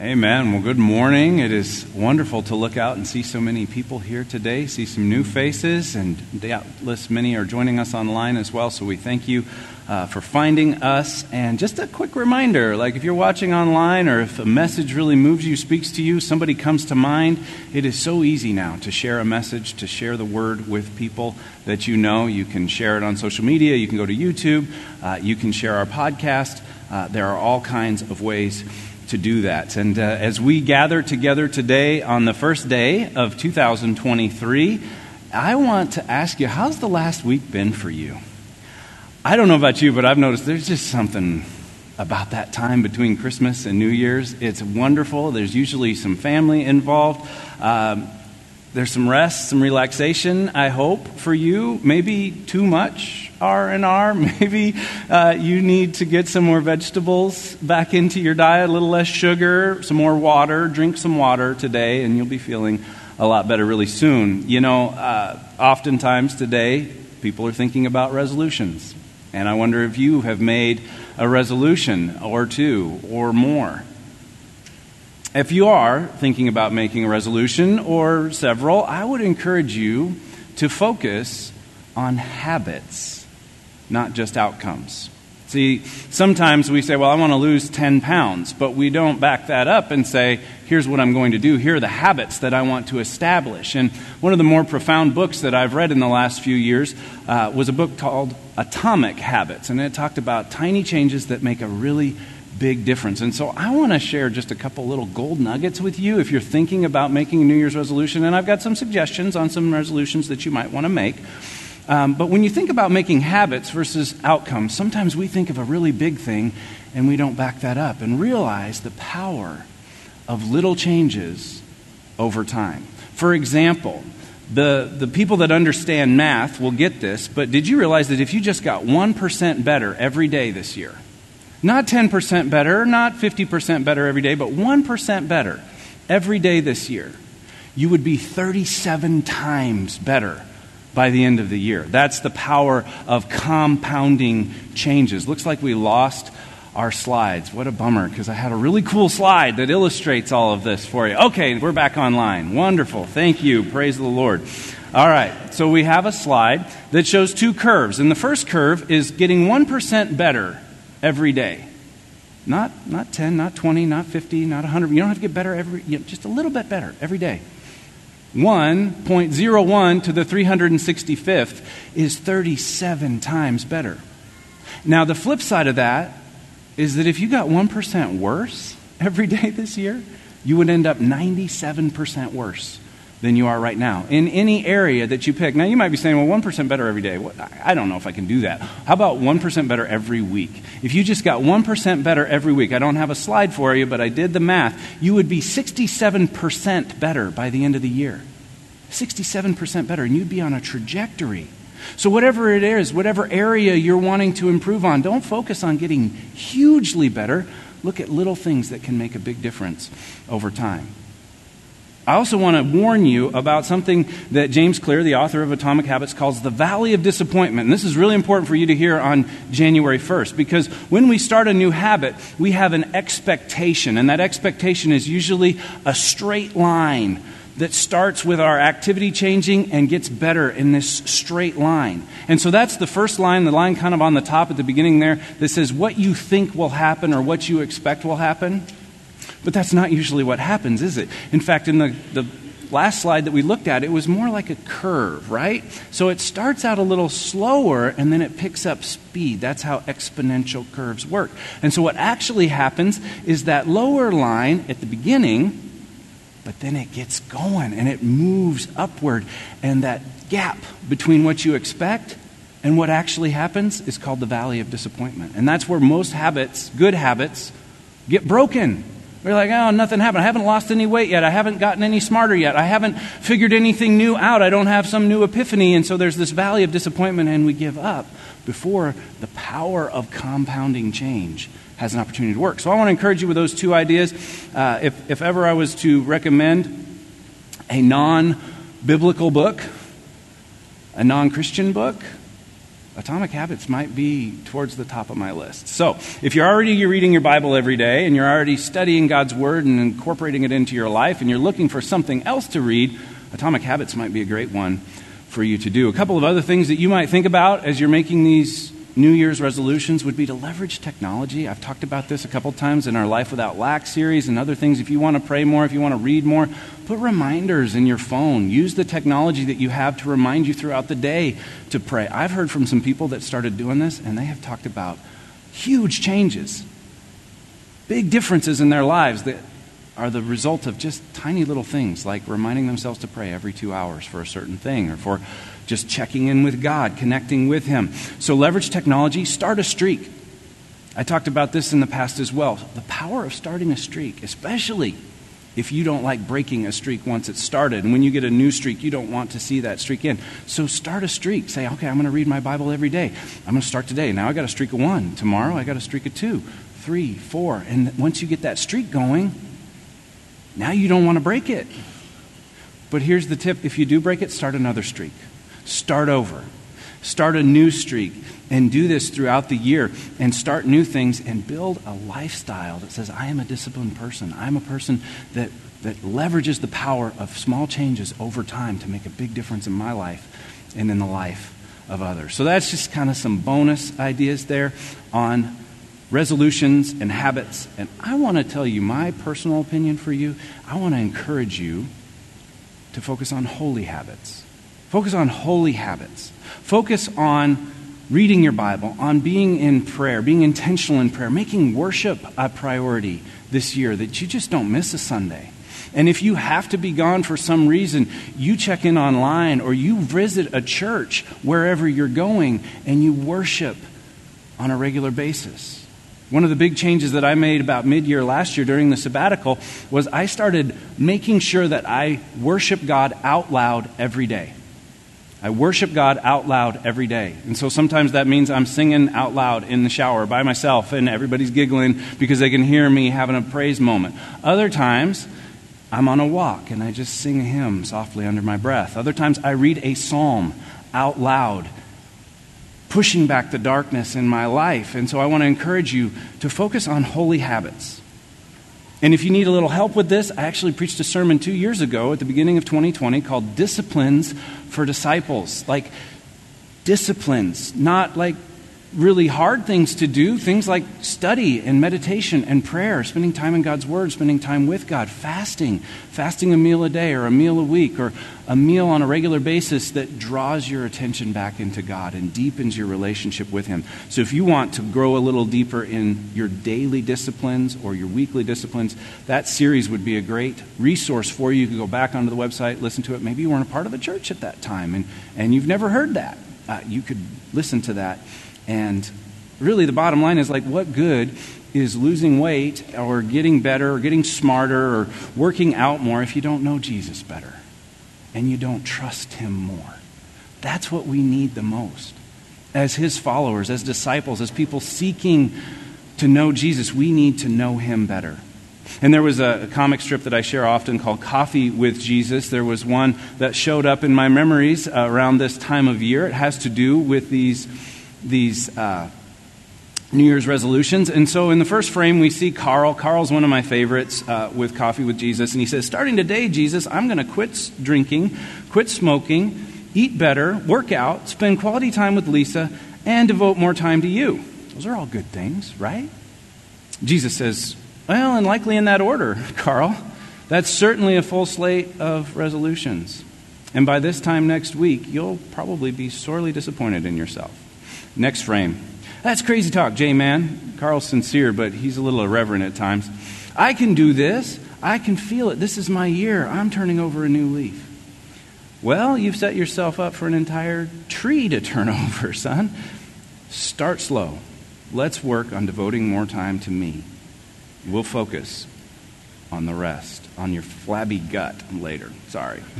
Amen. Well, good morning. It is wonderful to look out and see so many people here today, see some new faces, and doubtless many are joining us online as well. So we thank you uh, for finding us. And just a quick reminder like if you're watching online or if a message really moves you, speaks to you, somebody comes to mind, it is so easy now to share a message, to share the word with people that you know. You can share it on social media, you can go to YouTube, uh, you can share our podcast. Uh, there are all kinds of ways to do that. And uh, as we gather together today on the first day of 2023, I want to ask you, how's the last week been for you? I don't know about you, but I've noticed there's just something about that time between Christmas and New Year's. It's wonderful. There's usually some family involved. Um, there's some rest, some relaxation, I hope, for you. Maybe too much R and R. Maybe uh, you need to get some more vegetables back into your diet, a little less sugar, some more water. Drink some water today, and you'll be feeling a lot better really soon. You know, uh, oftentimes today, people are thinking about resolutions. And I wonder if you have made a resolution or two or more. If you are thinking about making a resolution or several, I would encourage you to focus on habits, not just outcomes. See, sometimes we say, well, I want to lose 10 pounds, but we don't back that up and say, here's what I'm going to do. Here are the habits that I want to establish. And one of the more profound books that I've read in the last few years uh, was a book called Atomic Habits. And it talked about tiny changes that make a really big difference. And so I want to share just a couple little gold nuggets with you if you're thinking about making a New Year's resolution. And I've got some suggestions on some resolutions that you might want to make. Um, but when you think about making habits versus outcomes, sometimes we think of a really big thing and we don't back that up and realize the power of little changes over time. For example, the, the people that understand math will get this, but did you realize that if you just got 1% better every day this year, not 10% better, not 50% better every day, but 1% better every day this year. You would be 37 times better by the end of the year. That's the power of compounding changes. Looks like we lost our slides. What a bummer, because I had a really cool slide that illustrates all of this for you. Okay, we're back online. Wonderful. Thank you. Praise the Lord. All right, so we have a slide that shows two curves. And the first curve is getting 1% better every day. Not, not 10, not 20, not 50, not 100. You don't have to get better every, you know, just a little bit better every day. 1.01 to the 365th is 37 times better. Now, the flip side of that is that if you got 1% worse every day this year, you would end up 97% worse than you are right now in any area that you pick. Now, you might be saying, well, 1% better every day. I don't know if I can do that. How about 1% better every week? If you just got 1% better every week, I don't have a slide for you, but I did the math, you would be 67% better by the end of the year. 67% better, and you'd be on a trajectory. So, whatever it is, whatever area you're wanting to improve on, don't focus on getting hugely better. Look at little things that can make a big difference over time. I also want to warn you about something that James Clear, the author of Atomic Habits, calls the valley of disappointment. And this is really important for you to hear on January 1st because when we start a new habit, we have an expectation, and that expectation is usually a straight line that starts with our activity changing and gets better in this straight line. And so that's the first line, the line kind of on the top at the beginning there that says what you think will happen or what you expect will happen. But that's not usually what happens, is it? In fact, in the, the last slide that we looked at, it was more like a curve, right? So it starts out a little slower and then it picks up speed. That's how exponential curves work. And so what actually happens is that lower line at the beginning, but then it gets going and it moves upward. And that gap between what you expect and what actually happens is called the valley of disappointment. And that's where most habits, good habits, get broken we're like, oh, nothing happened. I haven't lost any weight yet. I haven't gotten any smarter yet. I haven't figured anything new out. I don't have some new epiphany. And so there's this valley of disappointment, and we give up before the power of compounding change has an opportunity to work. So I want to encourage you with those two ideas. Uh, if, if ever I was to recommend a non biblical book, a non Christian book, Atomic Habits might be towards the top of my list. So, if you're already you're reading your Bible every day and you're already studying God's Word and incorporating it into your life and you're looking for something else to read, Atomic Habits might be a great one for you to do. A couple of other things that you might think about as you're making these New Year's resolutions would be to leverage technology. I've talked about this a couple times in our Life Without Lack series and other things. If you want to pray more, if you want to read more, put reminders in your phone. Use the technology that you have to remind you throughout the day to pray. I've heard from some people that started doing this, and they have talked about huge changes, big differences in their lives that are the result of just tiny little things like reminding themselves to pray every two hours for a certain thing or for just checking in with God, connecting with Him. So leverage technology, start a streak. I talked about this in the past as well. The power of starting a streak, especially if you don't like breaking a streak once it's started. And when you get a new streak, you don't want to see that streak in. So start a streak. Say, okay, I'm going to read my Bible every day. I'm going to start today. Now I got a streak of one. Tomorrow I got a streak of two, three, four. And once you get that streak going, now you don't want to break it. But here's the tip if you do break it, start another streak. Start over. Start a new streak and do this throughout the year and start new things and build a lifestyle that says, I am a disciplined person. I'm a person that, that leverages the power of small changes over time to make a big difference in my life and in the life of others. So that's just kind of some bonus ideas there on resolutions and habits. And I want to tell you my personal opinion for you. I want to encourage you to focus on holy habits. Focus on holy habits. Focus on reading your Bible, on being in prayer, being intentional in prayer, making worship a priority this year that you just don't miss a Sunday. And if you have to be gone for some reason, you check in online or you visit a church wherever you're going and you worship on a regular basis. One of the big changes that I made about mid year last year during the sabbatical was I started making sure that I worship God out loud every day. I worship God out loud every day. And so sometimes that means I'm singing out loud in the shower by myself and everybody's giggling because they can hear me having a praise moment. Other times, I'm on a walk and I just sing a hymn softly under my breath. Other times, I read a psalm out loud, pushing back the darkness in my life. And so I want to encourage you to focus on holy habits. And if you need a little help with this, I actually preached a sermon two years ago at the beginning of 2020 called Disciplines for Disciples. Like disciplines, not like really hard things to do, things like study and meditation and prayer, spending time in God's Word, spending time with God, fasting, fasting a meal a day or a meal a week or a meal on a regular basis that draws your attention back into God and deepens your relationship with Him. So if you want to grow a little deeper in your daily disciplines or your weekly disciplines, that series would be a great resource for you. You can go back onto the website, listen to it. Maybe you weren't a part of the church at that time and, and you've never heard that. Uh, you could listen to that and really, the bottom line is like, what good is losing weight or getting better or getting smarter or working out more if you don't know Jesus better and you don't trust him more? That's what we need the most. As his followers, as disciples, as people seeking to know Jesus, we need to know him better. And there was a comic strip that I share often called Coffee with Jesus. There was one that showed up in my memories around this time of year. It has to do with these these uh, New Year's resolutions. And so in the first frame, we see Carl. Carl's one of my favorites uh, with Coffee with Jesus. And he says, Starting today, Jesus, I'm going to quit drinking, quit smoking, eat better, work out, spend quality time with Lisa, and devote more time to you. Those are all good things, right? Jesus says, Well, and likely in that order, Carl. That's certainly a full slate of resolutions. And by this time next week, you'll probably be sorely disappointed in yourself. Next frame. That's crazy talk, J man. Carl's sincere, but he's a little irreverent at times. I can do this. I can feel it. This is my year. I'm turning over a new leaf. Well, you've set yourself up for an entire tree to turn over, son. Start slow. Let's work on devoting more time to me. We'll focus on the rest, on your flabby gut later. Sorry.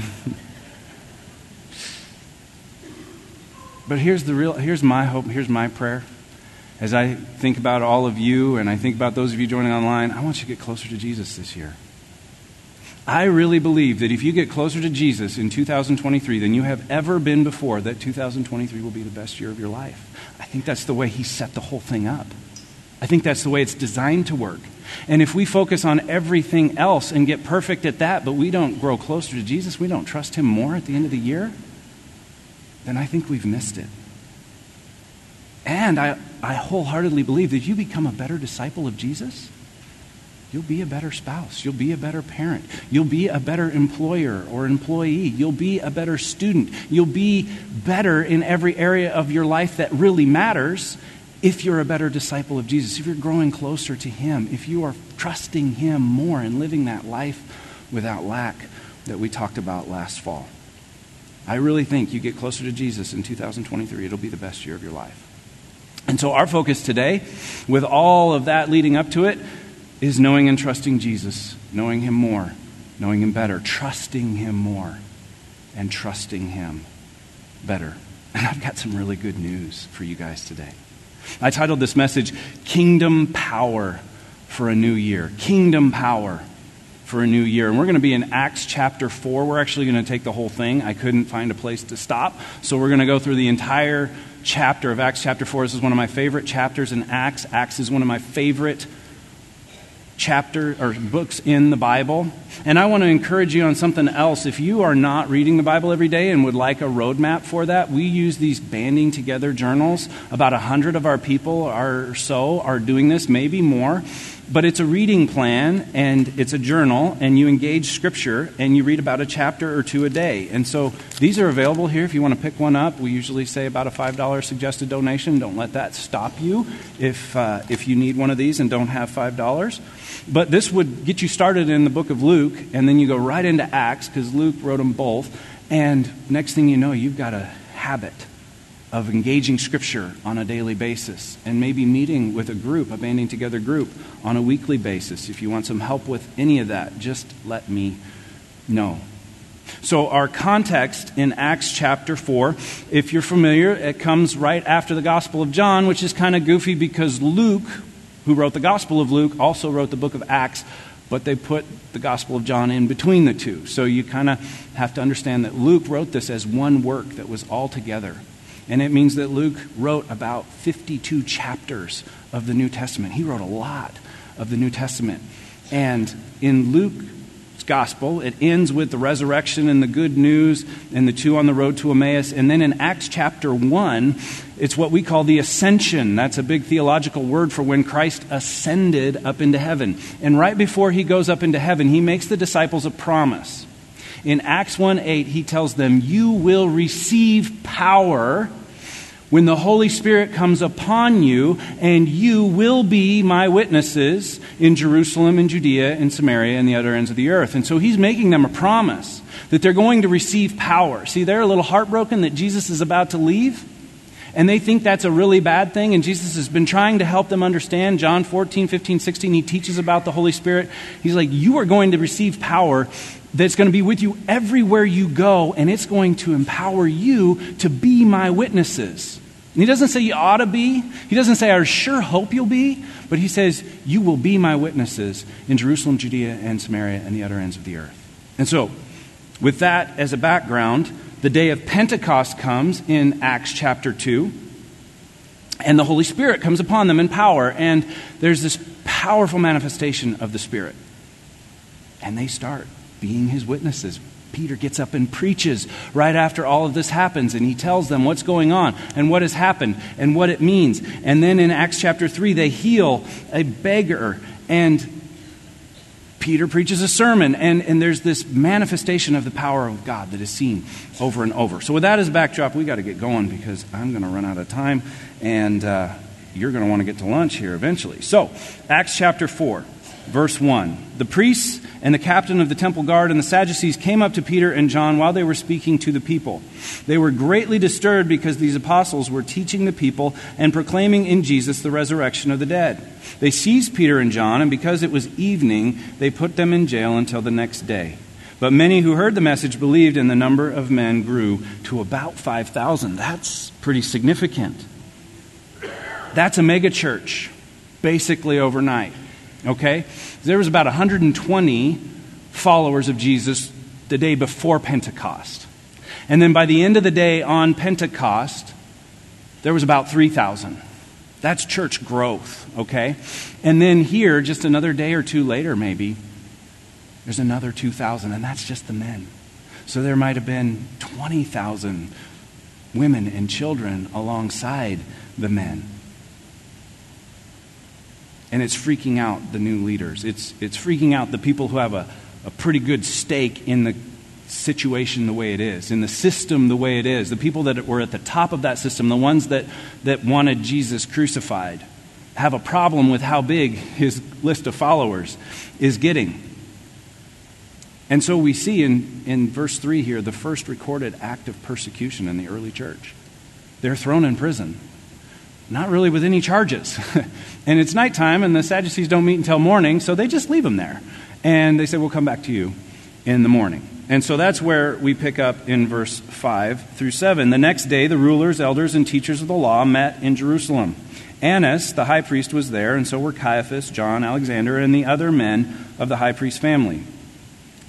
But here's the real here's my hope, here's my prayer. As I think about all of you and I think about those of you joining online, I want you to get closer to Jesus this year. I really believe that if you get closer to Jesus in 2023 than you have ever been before, that 2023 will be the best year of your life. I think that's the way He set the whole thing up. I think that's the way it's designed to work. And if we focus on everything else and get perfect at that, but we don't grow closer to Jesus, we don't trust Him more at the end of the year, then I think we've missed it. And I, I wholeheartedly believe that you become a better disciple of Jesus, you'll be a better spouse. You'll be a better parent. You'll be a better employer or employee. You'll be a better student. You'll be better in every area of your life that really matters if you're a better disciple of Jesus, if you're growing closer to Him, if you are trusting Him more and living that life without lack that we talked about last fall. I really think you get closer to Jesus in 2023, it'll be the best year of your life. And so, our focus today, with all of that leading up to it, is knowing and trusting Jesus, knowing Him more, knowing Him better, trusting Him more, and trusting Him better. And I've got some really good news for you guys today. I titled this message, Kingdom Power for a New Year. Kingdom Power for a New Year. And we're going to be in Acts chapter 4. We're actually going to take the whole thing. I couldn't find a place to stop. So we're going to go through the entire chapter of Acts chapter 4. This is one of my favorite chapters in Acts. Acts is one of my favorite chapter or books in the Bible. And I want to encourage you on something else. If you are not reading the Bible every day and would like a roadmap for that, we use these banding together journals. About a hundred of our people or so are doing this, maybe more. But it's a reading plan and it's a journal, and you engage scripture and you read about a chapter or two a day. And so these are available here if you want to pick one up. We usually say about a $5 suggested donation. Don't let that stop you if, uh, if you need one of these and don't have $5. But this would get you started in the book of Luke, and then you go right into Acts because Luke wrote them both. And next thing you know, you've got a habit of engaging Scripture on a daily basis and maybe meeting with a group, a banding together group, on a weekly basis. If you want some help with any of that, just let me know. So, our context in Acts chapter 4, if you're familiar, it comes right after the Gospel of John, which is kind of goofy because Luke, who wrote the Gospel of Luke, also wrote the book of Acts, but they put the Gospel of John in between the two. So, you kind of have to understand that Luke wrote this as one work that was all together. And it means that Luke wrote about 52 chapters of the New Testament. He wrote a lot of the New Testament. And in Luke's gospel, it ends with the resurrection and the good news and the two on the road to Emmaus. And then in Acts chapter 1, it's what we call the ascension. That's a big theological word for when Christ ascended up into heaven. And right before he goes up into heaven, he makes the disciples a promise. In Acts 1 8, he tells them, You will receive power when the Holy Spirit comes upon you, and you will be my witnesses in Jerusalem and Judea and Samaria and the other ends of the earth. And so he's making them a promise that they're going to receive power. See, they're a little heartbroken that Jesus is about to leave. And they think that's a really bad thing, and Jesus has been trying to help them understand. John 14, 15, 16, he teaches about the Holy Spirit. He's like, You are going to receive power that's going to be with you everywhere you go, and it's going to empower you to be my witnesses. And he doesn't say you ought to be, he doesn't say I sure hope you'll be, but he says you will be my witnesses in Jerusalem, Judea, and Samaria, and the other ends of the earth. And so, with that as a background, the day of Pentecost comes in Acts chapter 2 and the Holy Spirit comes upon them in power, and there's this powerful manifestation of the Spirit. And they start being his witnesses. Peter gets up and preaches right after all of this happens, and he tells them what's going on and what has happened and what it means. And then in Acts chapter 3, they heal a beggar, and Peter preaches a sermon, and, and there's this manifestation of the power of God that is seen over and over. So, with that as a backdrop, we got to get going because I'm going to run out of time, and uh, you're going to want to get to lunch here eventually. So, Acts chapter 4, verse 1. The priests and the captain of the temple guard and the Sadducees came up to Peter and John while they were speaking to the people. They were greatly disturbed because these apostles were teaching the people and proclaiming in Jesus the resurrection of the dead. They seized Peter and John, and because it was evening, they put them in jail until the next day. But many who heard the message believed, and the number of men grew to about 5,000. That's pretty significant. That's a megachurch, basically overnight. Okay? There was about 120 followers of Jesus the day before Pentecost. And then by the end of the day on Pentecost, there was about 3,000. That's church growth, okay? And then here, just another day or two later, maybe, there's another 2,000, and that's just the men. So there might have been 20,000 women and children alongside the men. And it's freaking out the new leaders. It's, it's freaking out the people who have a, a pretty good stake in the situation the way it is, in the system the way it is, the people that were at the top of that system, the ones that, that wanted Jesus crucified, have a problem with how big his list of followers is getting. And so we see in, in verse 3 here the first recorded act of persecution in the early church. They're thrown in prison, not really with any charges. and it's nighttime, and the Sadducees don't meet until morning, so they just leave them there. And they say, We'll come back to you in the morning. And so that's where we pick up in verse 5 through 7. The next day, the rulers, elders, and teachers of the law met in Jerusalem. Annas, the high priest, was there, and so were Caiaphas, John, Alexander, and the other men of the high priest's family.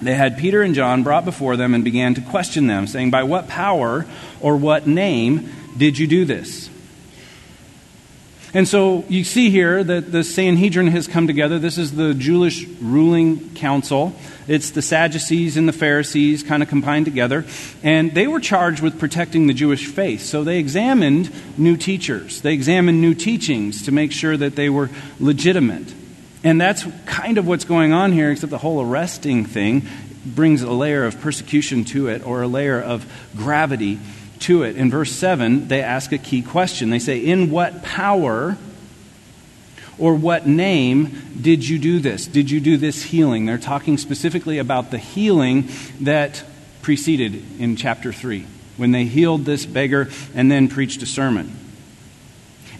They had Peter and John brought before them and began to question them, saying, By what power or what name did you do this? And so you see here that the Sanhedrin has come together. This is the Jewish ruling council. It's the Sadducees and the Pharisees kind of combined together. And they were charged with protecting the Jewish faith. So they examined new teachers, they examined new teachings to make sure that they were legitimate. And that's kind of what's going on here, except the whole arresting thing brings a layer of persecution to it or a layer of gravity to it. In verse 7, they ask a key question. They say, In what power or what name did you do this? Did you do this healing? They're talking specifically about the healing that preceded in chapter 3, when they healed this beggar and then preached a sermon.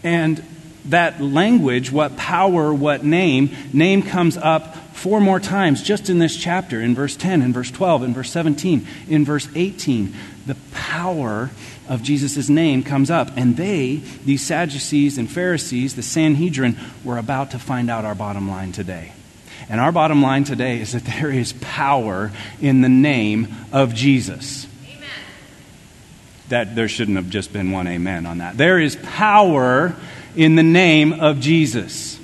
And that language, what power, what name, name comes up four more times just in this chapter, in verse 10, in verse 12, in verse 17, in verse 18 the power of Jesus' name comes up. And they, these Sadducees and Pharisees, the Sanhedrin, were about to find out our bottom line today. And our bottom line today is that there is power in the name of Jesus. Amen. That there shouldn't have just been one amen on that. There is power in the name of Jesus.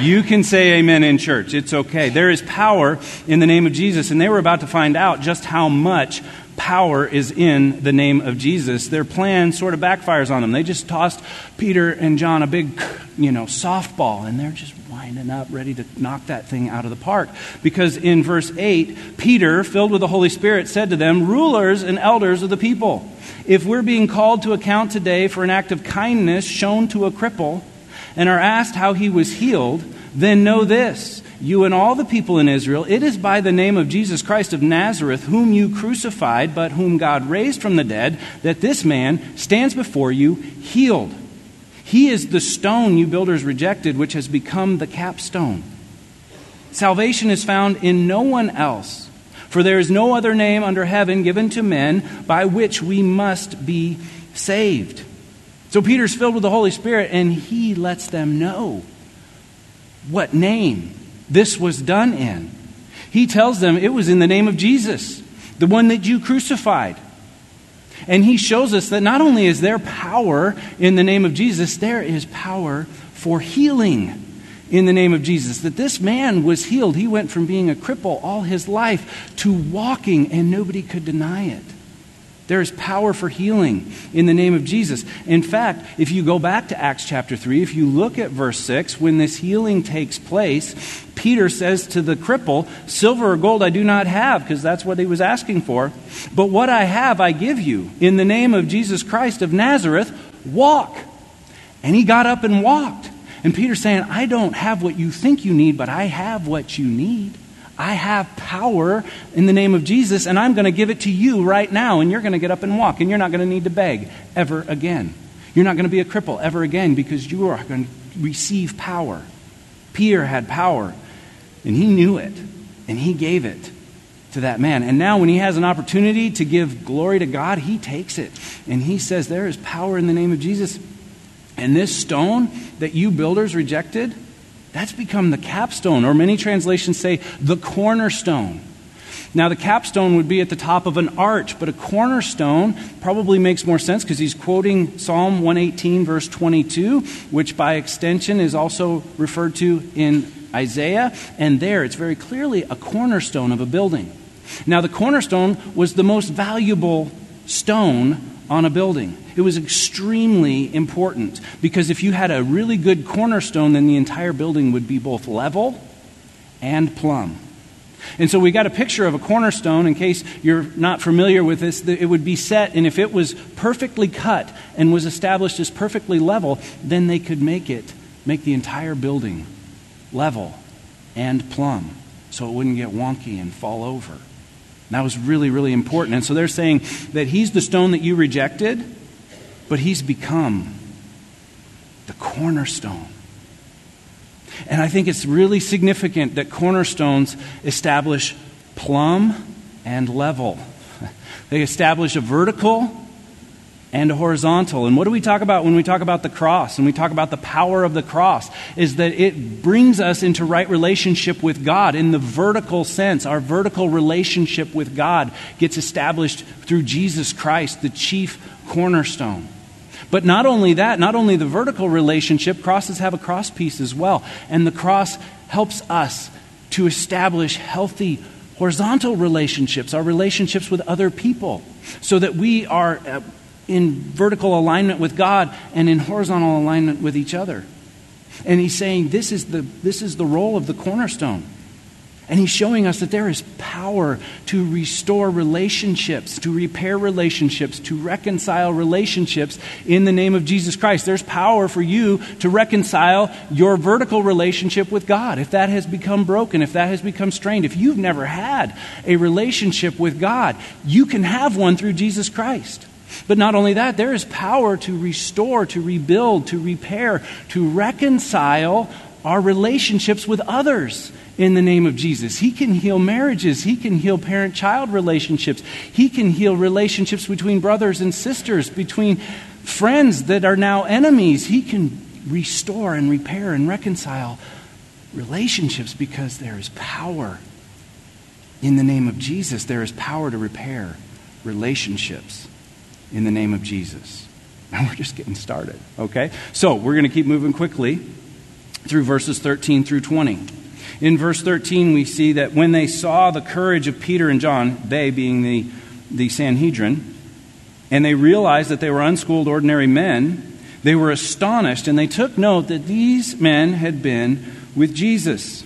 You can say amen in church. It's okay. There is power in the name of Jesus. And they were about to find out just how much power is in the name of Jesus. Their plan sort of backfires on them. They just tossed Peter and John a big, you know, softball, and they're just winding up, ready to knock that thing out of the park. Because in verse 8, Peter, filled with the Holy Spirit, said to them, Rulers and elders of the people, if we're being called to account today for an act of kindness shown to a cripple, and are asked how he was healed, then know this you and all the people in Israel, it is by the name of Jesus Christ of Nazareth, whom you crucified, but whom God raised from the dead, that this man stands before you healed. He is the stone you builders rejected, which has become the capstone. Salvation is found in no one else, for there is no other name under heaven given to men by which we must be saved. So Peter's filled with the Holy Spirit, and he lets them know what name this was done in. He tells them it was in the name of Jesus, the one that you crucified. And he shows us that not only is there power in the name of Jesus, there is power for healing in the name of Jesus. That this man was healed. He went from being a cripple all his life to walking, and nobody could deny it. There is power for healing in the name of Jesus. In fact, if you go back to Acts chapter 3, if you look at verse 6, when this healing takes place, Peter says to the cripple, Silver or gold I do not have, because that's what he was asking for. But what I have I give you. In the name of Jesus Christ of Nazareth, walk. And he got up and walked. And Peter's saying, I don't have what you think you need, but I have what you need. I have power in the name of Jesus, and I'm going to give it to you right now, and you're going to get up and walk, and you're not going to need to beg ever again. You're not going to be a cripple ever again because you are going to receive power. Peter had power, and he knew it, and he gave it to that man. And now, when he has an opportunity to give glory to God, he takes it, and he says, There is power in the name of Jesus. And this stone that you builders rejected, that's become the capstone, or many translations say the cornerstone Now, the capstone would be at the top of an arch, but a cornerstone probably makes more sense because he's quoting Psalm 118, verse 22, which by extension is also referred to in Isaiah. And there, it's very clearly a cornerstone of a building. Now, the cornerstone was the most valuable stone on a building. It was extremely important because if you had a really good cornerstone, then the entire building would be both level and plumb. And so we got a picture of a cornerstone in case you're not familiar with this. It would be set, and if it was perfectly cut and was established as perfectly level, then they could make it, make the entire building level and plumb so it wouldn't get wonky and fall over. And that was really, really important. And so they're saying that he's the stone that you rejected, but he's become the cornerstone and I think it's really significant that cornerstones establish plumb and level. They establish a vertical and horizontal. And what do we talk about when we talk about the cross and we talk about the power of the cross? Is that it brings us into right relationship with God in the vertical sense. Our vertical relationship with God gets established through Jesus Christ, the chief cornerstone. But not only that, not only the vertical relationship, crosses have a cross piece as well. And the cross helps us to establish healthy horizontal relationships, our relationships with other people, so that we are uh, in vertical alignment with God and in horizontal alignment with each other. And he's saying this is the, this is the role of the cornerstone. And he's showing us that there is power to restore relationships, to repair relationships, to reconcile relationships in the name of Jesus Christ. There's power for you to reconcile your vertical relationship with God. If that has become broken, if that has become strained, if you've never had a relationship with God, you can have one through Jesus Christ. But not only that, there is power to restore, to rebuild, to repair, to reconcile our relationships with others in the name of Jesus. He can heal marriages. He can heal parent child relationships. He can heal relationships between brothers and sisters, between friends that are now enemies. He can restore and repair and reconcile relationships because there is power in the name of Jesus. There is power to repair relationships in the name of Jesus. And we're just getting started, okay? So we're going to keep moving quickly through verses 13 through 20. In verse 13, we see that when they saw the courage of Peter and John, they being the, the Sanhedrin, and they realized that they were unschooled, ordinary men, they were astonished and they took note that these men had been with Jesus.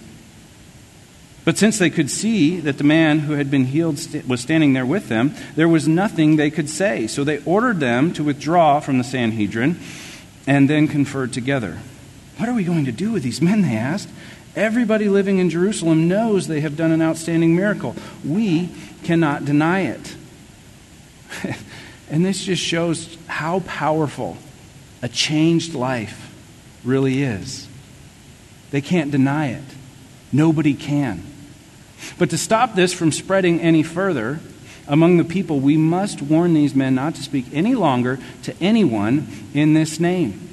But since they could see that the man who had been healed was standing there with them, there was nothing they could say. So they ordered them to withdraw from the Sanhedrin and then conferred together. What are we going to do with these men? They asked. Everybody living in Jerusalem knows they have done an outstanding miracle. We cannot deny it. and this just shows how powerful a changed life really is. They can't deny it. Nobody can. But to stop this from spreading any further among the people, we must warn these men not to speak any longer to anyone in this name.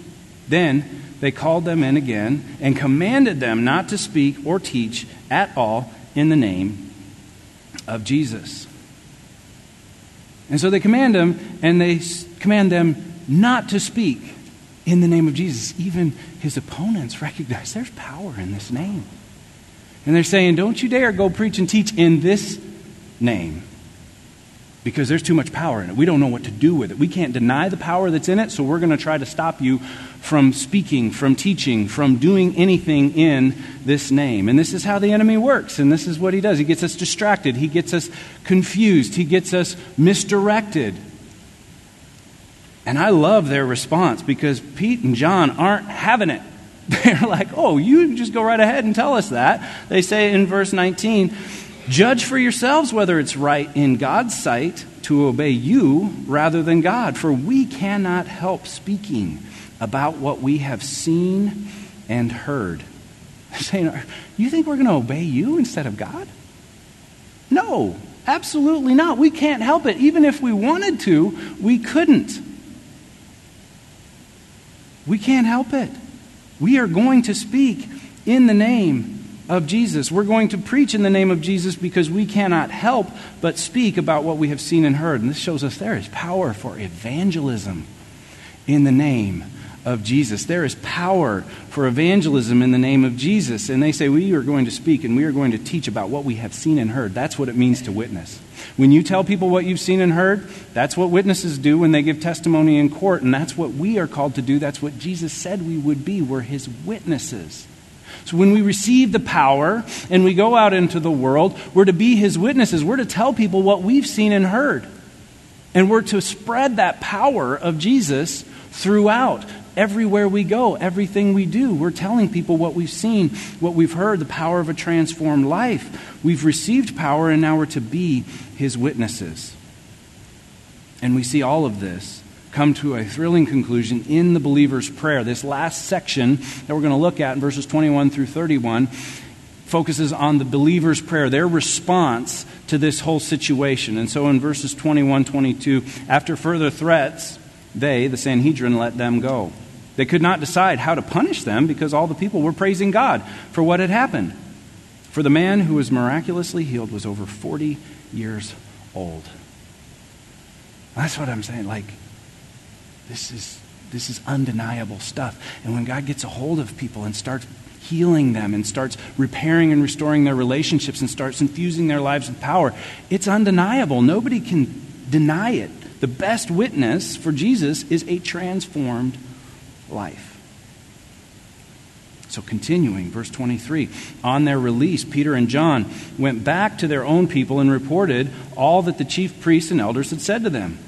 Then they called them in again and commanded them not to speak or teach at all in the name of Jesus. And so they command them, and they command them not to speak in the name of Jesus. Even his opponents recognize there's power in this name. And they're saying, Don't you dare go preach and teach in this name because there's too much power in it. We don't know what to do with it. We can't deny the power that's in it, so we're going to try to stop you from speaking, from teaching, from doing anything in this name. And this is how the enemy works, and this is what he does. He gets us distracted, he gets us confused, he gets us misdirected. And I love their response because Pete and John aren't having it. They're like, oh, you just go right ahead and tell us that. They say in verse 19, Judge for yourselves whether it's right in God's sight to obey you rather than God, for we cannot help speaking about what we have seen and heard. saying, You think we're going to obey you instead of God? No, absolutely not. We can't help it. Even if we wanted to, we couldn't. We can't help it. We are going to speak in the name of Jesus. We're going to preach in the name of Jesus because we cannot help but speak about what we have seen and heard. And this shows us there is power for evangelism in the name of Jesus. There is power for evangelism in the name of Jesus. And they say, We are going to speak and we are going to teach about what we have seen and heard. That's what it means to witness. When you tell people what you've seen and heard, that's what witnesses do when they give testimony in court. And that's what we are called to do. That's what Jesus said we would be. We're his witnesses. So when we receive the power and we go out into the world, we're to be his witnesses. We're to tell people what we've seen and heard. And we're to spread that power of Jesus throughout. Everywhere we go, everything we do, we're telling people what we've seen, what we've heard, the power of a transformed life. We've received power, and now we're to be his witnesses. And we see all of this come to a thrilling conclusion in the believer's prayer. This last section that we're going to look at in verses 21 through 31 focuses on the believer's prayer, their response to this whole situation. And so in verses 21 22, after further threats, they, the Sanhedrin, let them go. They could not decide how to punish them because all the people were praising God for what had happened. For the man who was miraculously healed was over 40 years old. That's what I'm saying. Like, this is, this is undeniable stuff. And when God gets a hold of people and starts healing them and starts repairing and restoring their relationships and starts infusing their lives with power, it's undeniable. Nobody can deny it. The best witness for Jesus is a transformed life. So, continuing, verse 23 On their release, Peter and John went back to their own people and reported all that the chief priests and elders had said to them.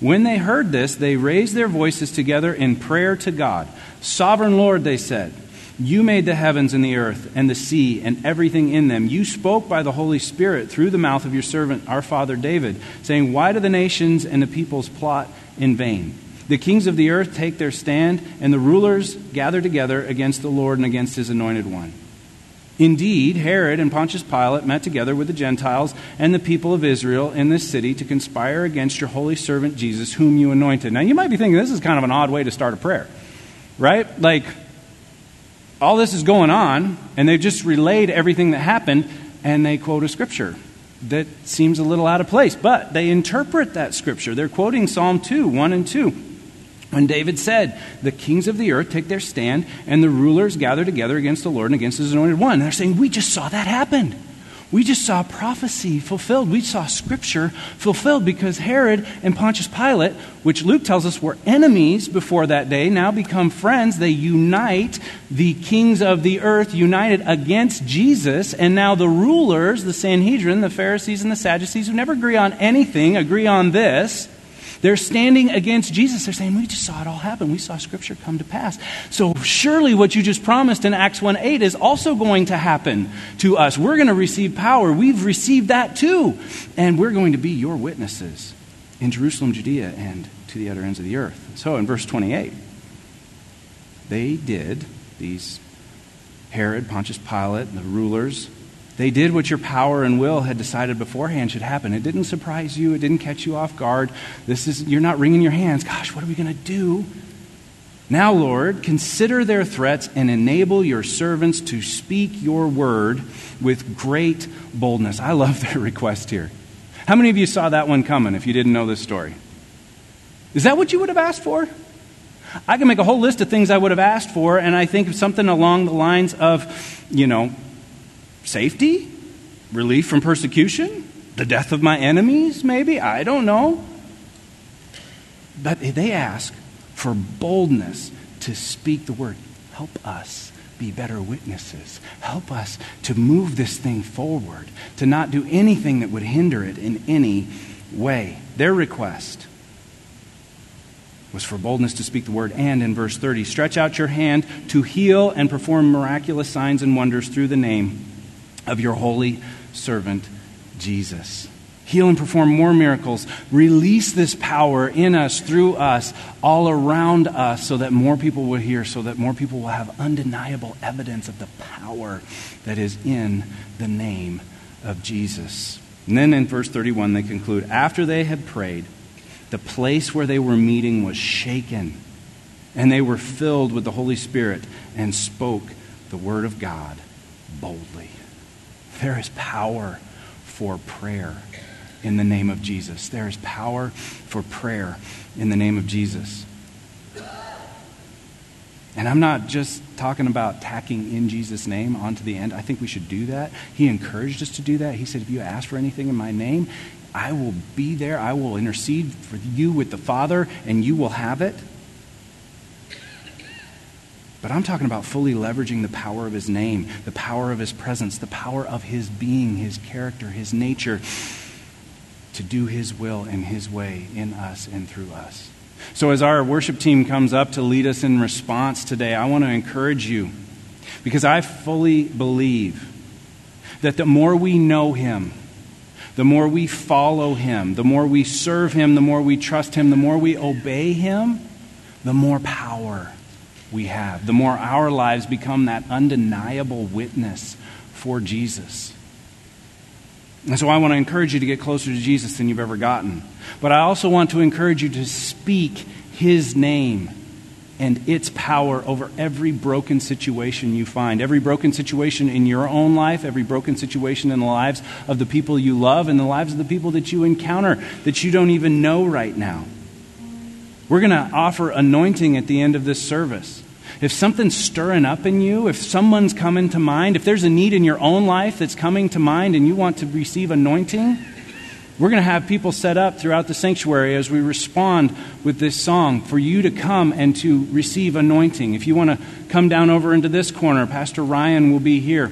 When they heard this, they raised their voices together in prayer to God. Sovereign Lord, they said, You made the heavens and the earth and the sea and everything in them. You spoke by the Holy Spirit through the mouth of your servant, our father David, saying, Why do the nations and the peoples plot in vain? The kings of the earth take their stand, and the rulers gather together against the Lord and against his anointed one. Indeed, Herod and Pontius Pilate met together with the Gentiles and the people of Israel in this city to conspire against your holy servant Jesus, whom you anointed. Now, you might be thinking this is kind of an odd way to start a prayer, right? Like, all this is going on, and they've just relayed everything that happened, and they quote a scripture that seems a little out of place. But they interpret that scripture. They're quoting Psalm 2 1 and 2. When David said, The kings of the earth take their stand, and the rulers gather together against the Lord and against his anointed one. And they're saying, We just saw that happen. We just saw prophecy fulfilled. We saw scripture fulfilled because Herod and Pontius Pilate, which Luke tells us were enemies before that day, now become friends. They unite the kings of the earth, united against Jesus. And now the rulers, the Sanhedrin, the Pharisees, and the Sadducees, who never agree on anything, agree on this they're standing against Jesus. They're saying, We just saw it all happen. We saw Scripture come to pass. So surely what you just promised in Acts 1 8 is also going to happen to us. We're going to receive power. We've received that too. And we're going to be your witnesses in Jerusalem, Judea, and to the other ends of the earth. So in verse 28, they did, these Herod, Pontius Pilate, the rulers, they did what your power and will had decided beforehand should happen. It didn't surprise you, it didn't catch you off guard. This is you're not wringing your hands. Gosh, what are we going to do? Now, Lord, consider their threats and enable your servants to speak your word with great boldness. I love their request here. How many of you saw that one coming if you didn't know this story? Is that what you would have asked for? I can make a whole list of things I would have asked for, and I think of something along the lines of, you know, Safety? Relief from persecution? The death of my enemies, maybe? I don't know. But they ask for boldness to speak the word. Help us be better witnesses. Help us to move this thing forward, to not do anything that would hinder it in any way. Their request was for boldness to speak the word, and in verse 30, stretch out your hand to heal and perform miraculous signs and wonders through the name of your holy servant, Jesus. Heal and perform more miracles. Release this power in us, through us, all around us, so that more people will hear, so that more people will have undeniable evidence of the power that is in the name of Jesus. And then in verse 31, they conclude After they had prayed, the place where they were meeting was shaken, and they were filled with the Holy Spirit and spoke the word of God boldly. There is power for prayer in the name of Jesus. There is power for prayer in the name of Jesus. And I'm not just talking about tacking in Jesus' name onto the end. I think we should do that. He encouraged us to do that. He said, If you ask for anything in my name, I will be there. I will intercede for you with the Father, and you will have it. But I'm talking about fully leveraging the power of his name, the power of his presence, the power of his being, his character, his nature to do his will and his way in us and through us. So, as our worship team comes up to lead us in response today, I want to encourage you because I fully believe that the more we know him, the more we follow him, the more we serve him, the more we trust him, the more we obey him, the more power we have, the more our lives become that undeniable witness for Jesus. And so I want to encourage you to get closer to Jesus than you've ever gotten. But I also want to encourage you to speak his name and its power over every broken situation you find. Every broken situation in your own life, every broken situation in the lives of the people you love, and the lives of the people that you encounter that you don't even know right now. We're going to offer anointing at the end of this service. If something's stirring up in you, if someone's coming to mind, if there's a need in your own life that's coming to mind and you want to receive anointing, we're going to have people set up throughout the sanctuary as we respond with this song for you to come and to receive anointing. If you want to come down over into this corner, Pastor Ryan will be here.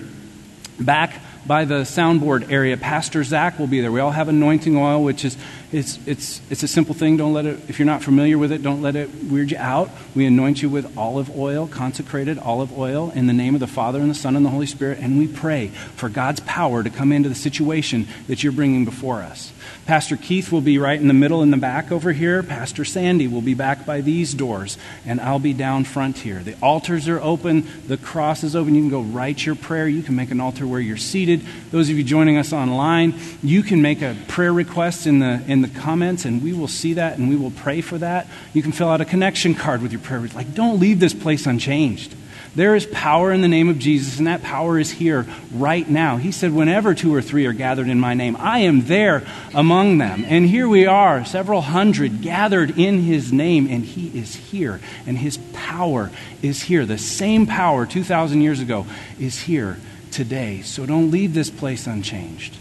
Back by the soundboard area, Pastor Zach will be there. We all have anointing oil, which is it's, it's, it's a simple thing. Don't let it, if you're not familiar with it, don't let it weird you out. We anoint you with olive oil, consecrated olive oil, in the name of the Father and the Son and the Holy Spirit, and we pray for God's power to come into the situation that you're bringing before us. Pastor Keith will be right in the middle in the back over here. Pastor Sandy will be back by these doors, and I'll be down front here. The altars are open, the cross is open. You can go write your prayer. You can make an altar where you're seated. Those of you joining us online, you can make a prayer request in the in the comments, and we will see that and we will pray for that. You can fill out a connection card with your prayer. Like, don't leave this place unchanged. There is power in the name of Jesus, and that power is here right now. He said, Whenever two or three are gathered in my name, I am there among them. And here we are, several hundred gathered in his name, and he is here, and his power is here. The same power 2,000 years ago is here today. So don't leave this place unchanged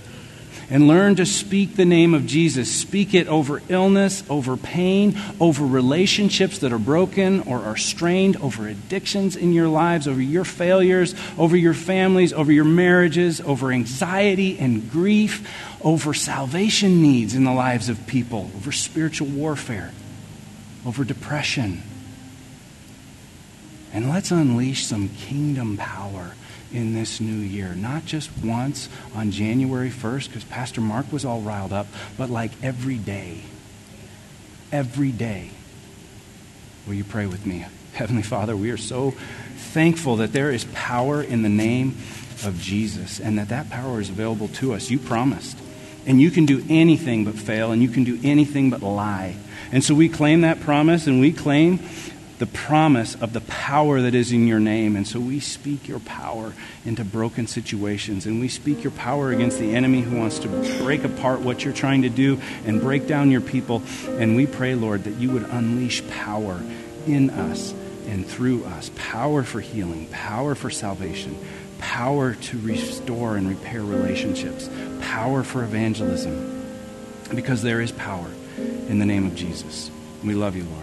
and learn to speak the name of Jesus. Speak it over illness, over pain, over relationships that are broken or are strained, over addictions in your lives, over your failures, over your families, over your marriages, over anxiety and grief, over salvation needs in the lives of people, over spiritual warfare, over depression. And let's unleash some kingdom power in this new year. Not just once on January 1st, because Pastor Mark was all riled up, but like every day. Every day. Will you pray with me? Heavenly Father, we are so thankful that there is power in the name of Jesus and that that power is available to us. You promised. And you can do anything but fail, and you can do anything but lie. And so we claim that promise, and we claim the promise of the power that is in your name. And so we speak your power into broken situations. And we speak your power against the enemy who wants to break apart what you're trying to do and break down your people. And we pray, Lord, that you would unleash power in us and through us power for healing, power for salvation, power to restore and repair relationships, power for evangelism. Because there is power in the name of Jesus. We love you, Lord.